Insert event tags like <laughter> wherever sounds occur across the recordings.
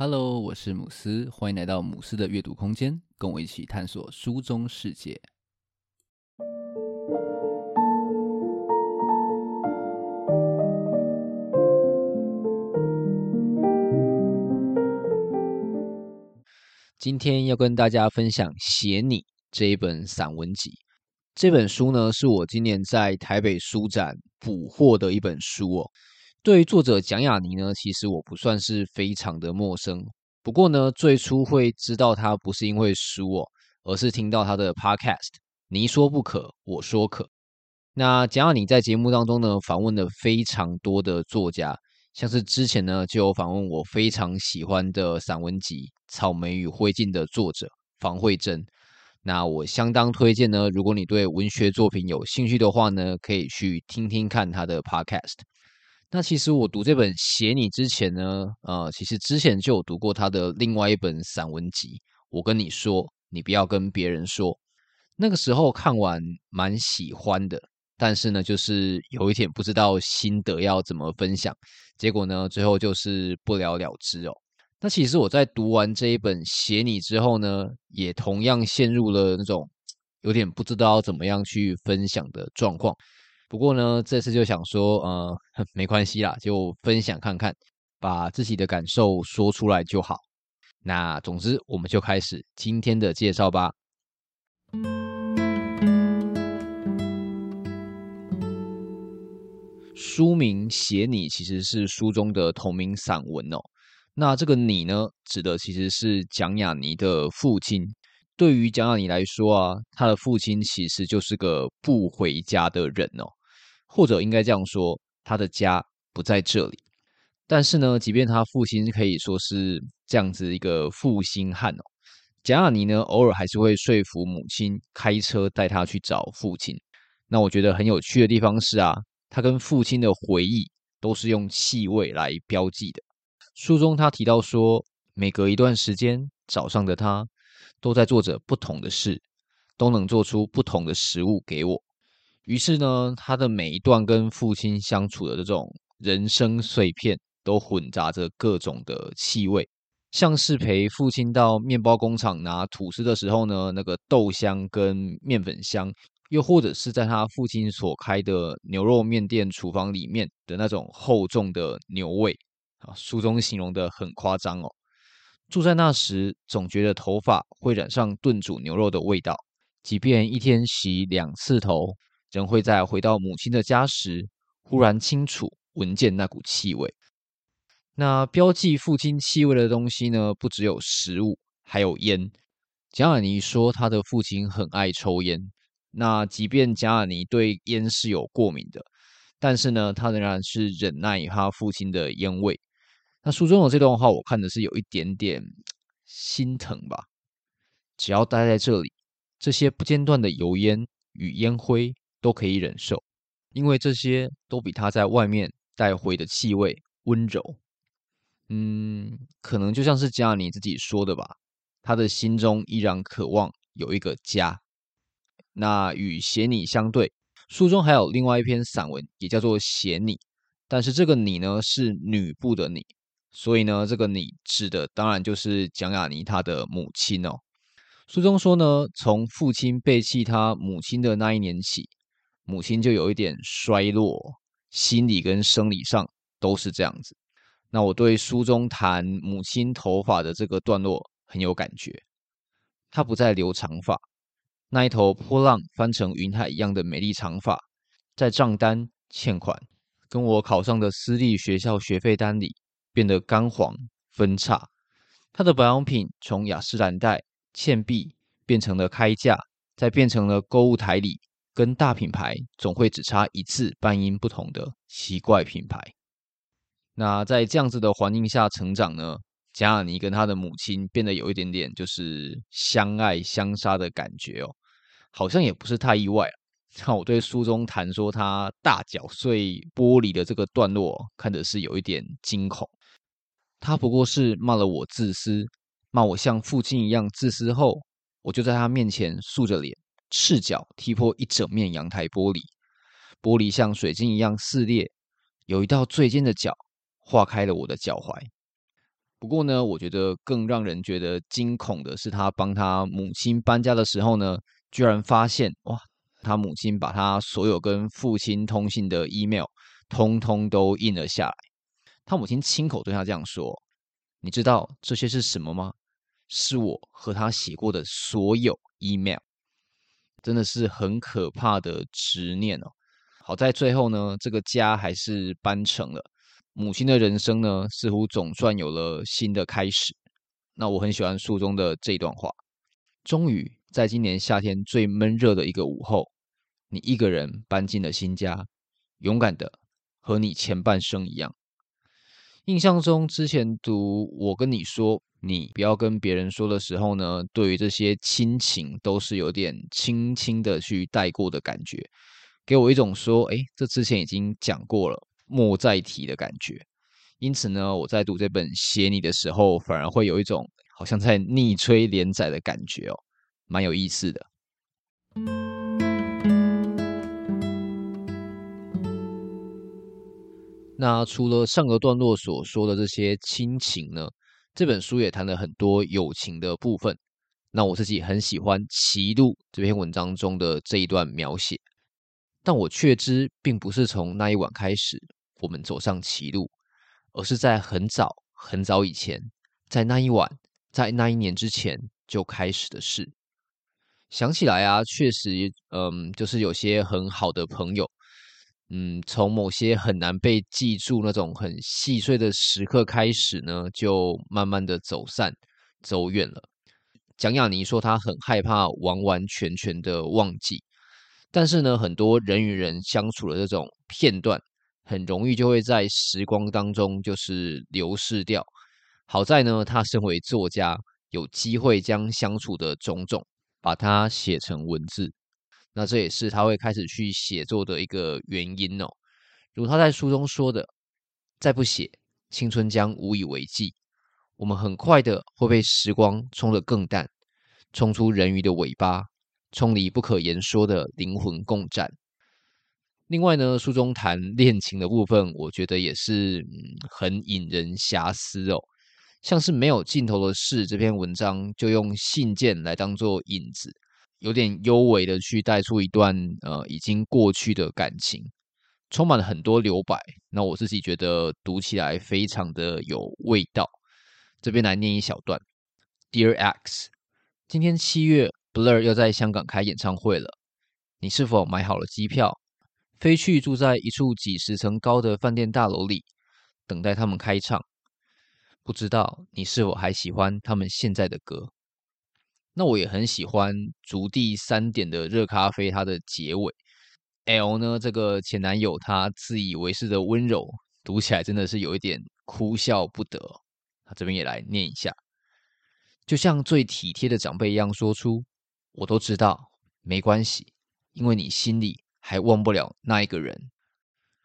Hello，我是姆斯，欢迎来到姆斯的阅读空间，跟我一起探索书中世界。今天要跟大家分享《写你》这一本散文集。这本书呢，是我今年在台北书展捕获的一本书哦。对于作者蒋雅妮呢，其实我不算是非常的陌生。不过呢，最初会知道她不是因为书哦，而是听到她的 podcast。你说不可，我说可。那蒋雅妮在节目当中呢，访问了非常多的作家，像是之前呢就有访问我非常喜欢的散文集《草莓与灰烬》的作者房慧珍。那我相当推荐呢，如果你对文学作品有兴趣的话呢，可以去听听看他的 podcast。那其实我读这本写你之前呢，呃，其实之前就有读过他的另外一本散文集。我跟你说，你不要跟别人说。那个时候看完蛮喜欢的，但是呢，就是有一点不知道心得要怎么分享。结果呢，最后就是不了了之哦。那其实我在读完这一本写你之后呢，也同样陷入了那种有点不知道怎么样去分享的状况。不过呢，这次就想说，呃，<laughs> 没关系啦，就分享看看，把自己的感受说出来就好。那总之，我们就开始今天的介绍吧。书名写你，其实是书中的同名散文哦。那这个你呢，指的其实是蒋雅妮的父亲。对于蒋雅妮来说啊，他的父亲其实就是个不回家的人哦。或者应该这样说，他的家不在这里。但是呢，即便他父亲可以说是这样子一个负心汉哦，贾亚妮呢，偶尔还是会说服母亲开车带他去找父亲。那我觉得很有趣的地方是啊，他跟父亲的回忆都是用气味来标记的。书中他提到说，每隔一段时间，早上的他都在做着不同的事，都能做出不同的食物给我。于是呢，他的每一段跟父亲相处的这种人生碎片，都混杂着各种的气味，像是陪父亲到面包工厂拿吐司的时候呢，那个豆香跟面粉香，又或者是在他父亲所开的牛肉面店厨房里面的那种厚重的牛味啊，书中形容的很夸张哦。住在那时，总觉得头发会染上炖煮牛肉的味道，即便一天洗两次头。仍会在回到母亲的家时，忽然清楚闻见那股气味。那标记父亲气味的东西呢？不只有食物，还有烟。蒋亚妮说，他的父亲很爱抽烟。那即便蒋亚妮对烟是有过敏的，但是呢，他仍然是忍耐他父亲的烟味。那书中的这段话，我看的是有一点点心疼吧。只要待在这里，这些不间断的油烟与烟灰。都可以忍受，因为这些都比他在外面带回的气味温柔。嗯，可能就像是蒋亚妮自己说的吧，他的心中依然渴望有一个家。那与写你相对，书中还有另外一篇散文，也叫做写你，但是这个你呢是女部的你，所以呢，这个你指的当然就是蒋亚妮她的母亲哦。书中说呢，从父亲背弃他母亲的那一年起。母亲就有一点衰落，心理跟生理上都是这样子。那我对书中谈母亲头发的这个段落很有感觉。她不再留长发，那一头波浪翻成云海一样的美丽长发，在账单、欠款跟我考上的私立学校学费单里变得干黄分叉。她的保养品从雅诗兰黛、倩碧变成了开架，再变成了购物台里。跟大品牌总会只差一字半音不同的奇怪品牌。那在这样子的环境下成长呢，蒋亚妮跟他的母亲变得有一点点就是相爱相杀的感觉哦，好像也不是太意外。那我对书中谈说他大脚碎玻璃的这个段落看的是有一点惊恐。他不过是骂了我自私，骂我像父亲一样自私后，我就在他面前竖着脸。赤脚踢破一整面阳台玻璃，玻璃像水晶一样撕裂，有一道最尖的角划开了我的脚踝。不过呢，我觉得更让人觉得惊恐的是，他帮他母亲搬家的时候呢，居然发现哇，他母亲把他所有跟父亲通信的 email 通通都印了下来。他母亲亲口对他这样说：“你知道这些是什么吗？是我和他写过的所有 email。”真的是很可怕的执念哦。好在最后呢，这个家还是搬成了。母亲的人生呢，似乎总算有了新的开始。那我很喜欢书中的这段话：终于在今年夏天最闷热的一个午后，你一个人搬进了新家，勇敢的和你前半生一样。印象中之前读我跟你说，你不要跟别人说的时候呢，对于这些亲情都是有点轻轻的去带过的感觉，给我一种说，哎，这之前已经讲过了。莫再提的感觉，因此呢，我在读这本写你的时候，反而会有一种好像在逆吹连载的感觉哦，蛮有意思的。那除了上个段落所说的这些亲情呢，这本书也谈了很多友情的部分。那我自己很喜欢歧路这篇文章中的这一段描写，但我确知并不是从那一晚开始。我们走上歧路，而是在很早很早以前，在那一晚，在那一年之前就开始的事。想起来啊，确实，嗯，就是有些很好的朋友，嗯，从某些很难被记住那种很细碎的时刻开始呢，就慢慢的走散，走远了。蒋亚妮说，她很害怕完完全全的忘记，但是呢，很多人与人相处的这种片段。很容易就会在时光当中就是流逝掉。好在呢，他身为作家，有机会将相处的种种把它写成文字。那这也是他会开始去写作的一个原因哦。如他在书中说的：“再不写，青春将无以为继。我们很快的会被时光冲得更淡，冲出人鱼的尾巴，冲离不可言说的灵魂共战。”另外呢，书中谈恋情的部分，我觉得也是嗯很引人遐思哦。像是没有尽头的事这篇文章，就用信件来当做引子，有点幽微的去带出一段呃已经过去的感情，充满了很多留白。那我自己觉得读起来非常的有味道。这边来念一小段：Dear X，今天七月，Blur 要在香港开演唱会了，你是否买好了机票？飞去住在一处几十层高的饭店大楼里，等待他们开唱。不知道你是否还喜欢他们现在的歌？那我也很喜欢足第三点的热咖啡，它的结尾。L 呢，这个前男友他自以为是的温柔，读起来真的是有一点哭笑不得。他这边也来念一下，就像最体贴的长辈一样，说出：“我都知道，没关系，因为你心里。”还忘不了那一个人，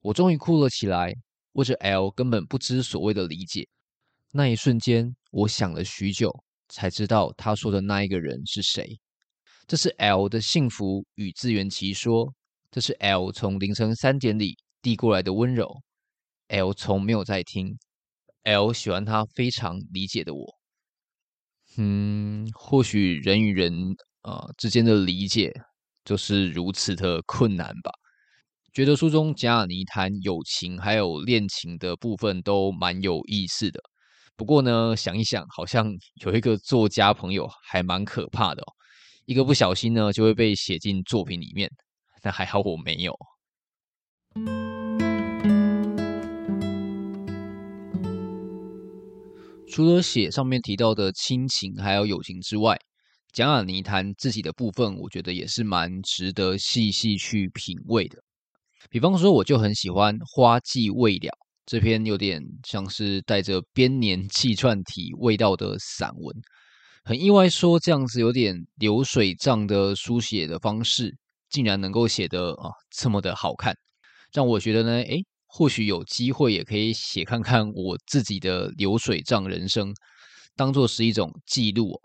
我终于哭了起来。或者 L 根本不知所谓的理解，那一瞬间，我想了许久，才知道他说的那一个人是谁。这是 L 的幸福与自圆其说，这是 L 从凌晨三点里递过来的温柔。L 从没有在听，L 喜欢他非常理解的我。嗯，或许人与人啊、呃、之间的理解。就是如此的困难吧。觉得书中贾亚尼谈友情还有恋情的部分都蛮有意思的。不过呢，想一想，好像有一个作家朋友还蛮可怕的哦。一个不小心呢，就会被写进作品里面。但还好我没有。除了写上面提到的亲情还有友情之外，蒋雅妮谈自己的部分，我觉得也是蛮值得细细去品味的。比方说，我就很喜欢《花季未了》这篇有点像是带着编年 <laughs> 纪传体味道的散文。很意外，说这样子有点流水账的书写的方式，竟然能够写得啊这么的好看，让我觉得呢，诶，或许有机会也可以写看看我自己的流水账人生，当做是一种记录。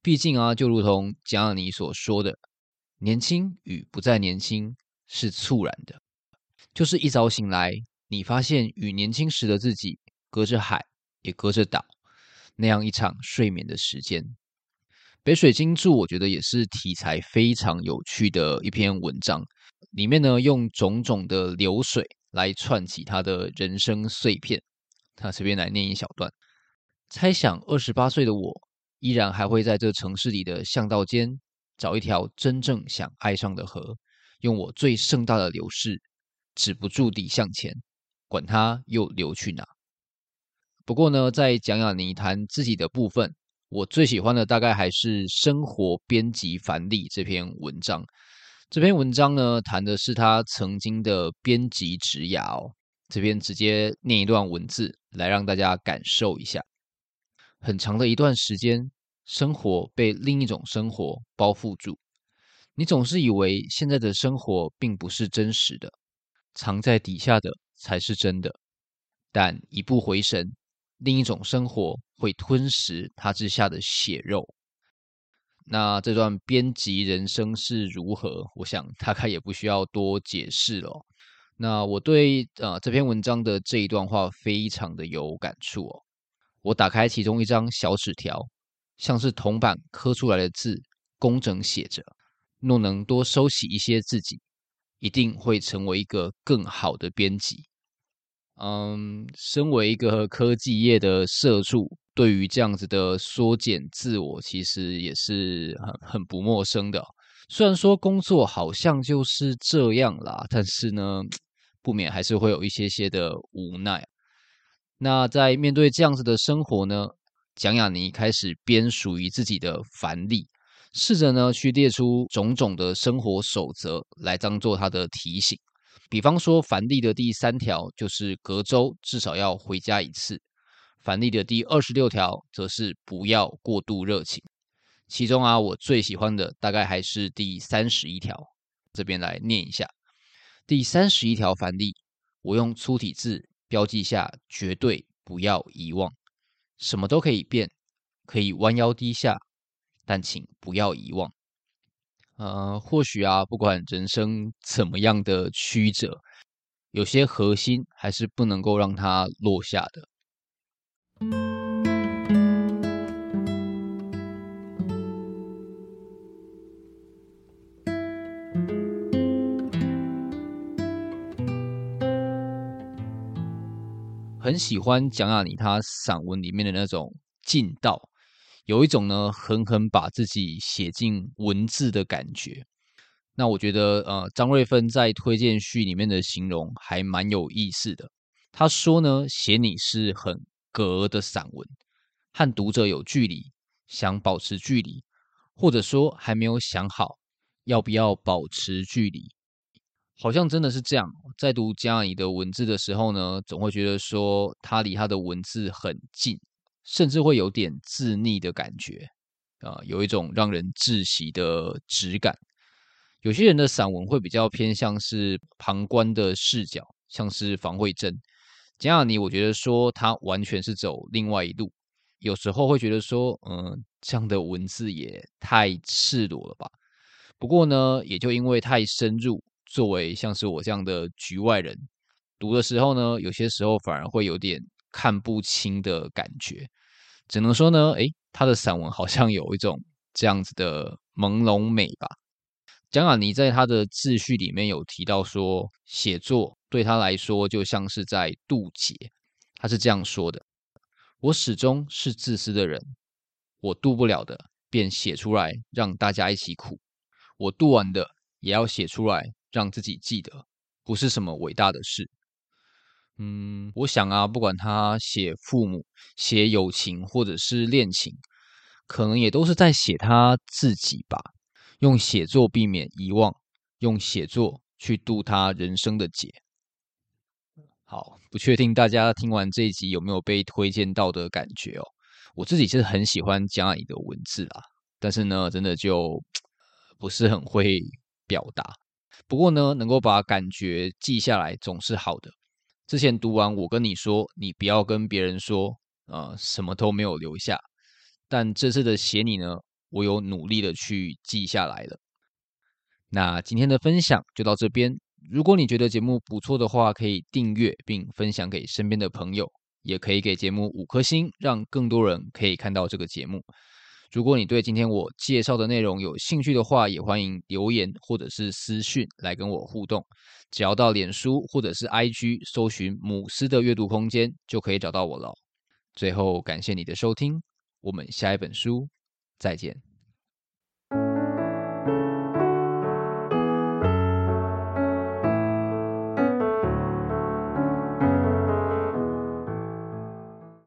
毕竟啊，就如同蒋亚妮所说的，年轻与不再年轻是猝然的，就是一早醒来，你发现与年轻时的自己隔着海，也隔着岛，那样一场睡眠的时间。北水晶柱，我觉得也是题材非常有趣的一篇文章，里面呢用种种的流水来串起他的人生碎片。他随便来念一小段：猜想二十八岁的我，依然还会在这城市里的巷道间找一条真正想爱上的河，用我最盛大的流逝，止不住地向前，管它又流去哪。不过呢，在蒋亚妮谈自己的部分。我最喜欢的大概还是《生活编辑樊莉》这篇文章。这篇文章呢，谈的是他曾经的编辑职涯哦。这边直接念一段文字来让大家感受一下。很长的一段时间，生活被另一种生活包覆住。你总是以为现在的生活并不是真实的，藏在底下的才是真的。但一不回神，另一种生活。会吞噬他之下的血肉。那这段编辑人生是如何？我想大概也不需要多解释了。那我对呃这篇文章的这一段话非常的有感触哦。我打开其中一张小纸条，像是铜板刻出来的字，工整写着：若能多收起一些自己，一定会成为一个更好的编辑。嗯，身为一个科技业的社畜。对于这样子的缩减自我，其实也是很很不陌生的。虽然说工作好像就是这样啦，但是呢，不免还是会有一些些的无奈。那在面对这样子的生活呢，蒋亚妮开始编属于自己的樊莉，试着呢去列出种种的生活守则来当做他的提醒。比方说，樊莉的第三条就是隔周至少要回家一次。樊莉的第二十六条则是不要过度热情，其中啊，我最喜欢的大概还是第三十一条，这边来念一下。第三十一条，樊莉，我用粗体字标记下，绝对不要遗忘。什么都可以变，可以弯腰低下，但请不要遗忘。呃，或许啊，不管人生怎么样的曲折，有些核心还是不能够让它落下的。很喜欢蒋亚妮她散文里面的那种劲道，有一种呢狠狠把自己写进文字的感觉。那我觉得，呃，张瑞芬在推荐序里面的形容还蛮有意思的。他说呢，写你是很。格的散文，和读者有距离，想保持距离，或者说还没有想好要不要保持距离，好像真的是这样。在读蒋亚妮的文字的时候呢，总会觉得说他离他的文字很近，甚至会有点自溺的感觉啊、有一种让人窒息的质感。有些人的散文会比较偏向是旁观的视角，像是房慧珍。蒋亚妮，我觉得说他完全是走另外一路，有时候会觉得说，嗯，这样的文字也太赤裸了吧。不过呢，也就因为太深入，作为像是我这样的局外人读的时候呢，有些时候反而会有点看不清的感觉。只能说呢，诶，他的散文好像有一种这样子的朦胧美吧。蒋雅妮在他的自序里面有提到说，写作。对他来说，就像是在渡劫。他是这样说的：“我始终是自私的人，我渡不了的，便写出来让大家一起苦；我渡完的，也要写出来让自己记得，不是什么伟大的事。”嗯，我想啊，不管他写父母、写友情或者是恋情，可能也都是在写他自己吧。用写作避免遗忘，用写作去渡他人生的劫。好，不确定大家听完这一集有没有被推荐到的感觉哦。我自己是很喜欢蒋亚妮的文字啊，但是呢，真的就不是很会表达。不过呢，能够把感觉记下来总是好的。之前读完，我跟你说，你不要跟别人说，呃，什么都没有留下。但这次的写你呢，我有努力的去记下来了。那今天的分享就到这边。如果你觉得节目不错的话，可以订阅并分享给身边的朋友，也可以给节目五颗星，让更多人可以看到这个节目。如果你对今天我介绍的内容有兴趣的话，也欢迎留言或者是私讯来跟我互动。只要到脸书或者是 IG 搜寻“母狮的阅读空间”，就可以找到我了。最后，感谢你的收听，我们下一本书再见。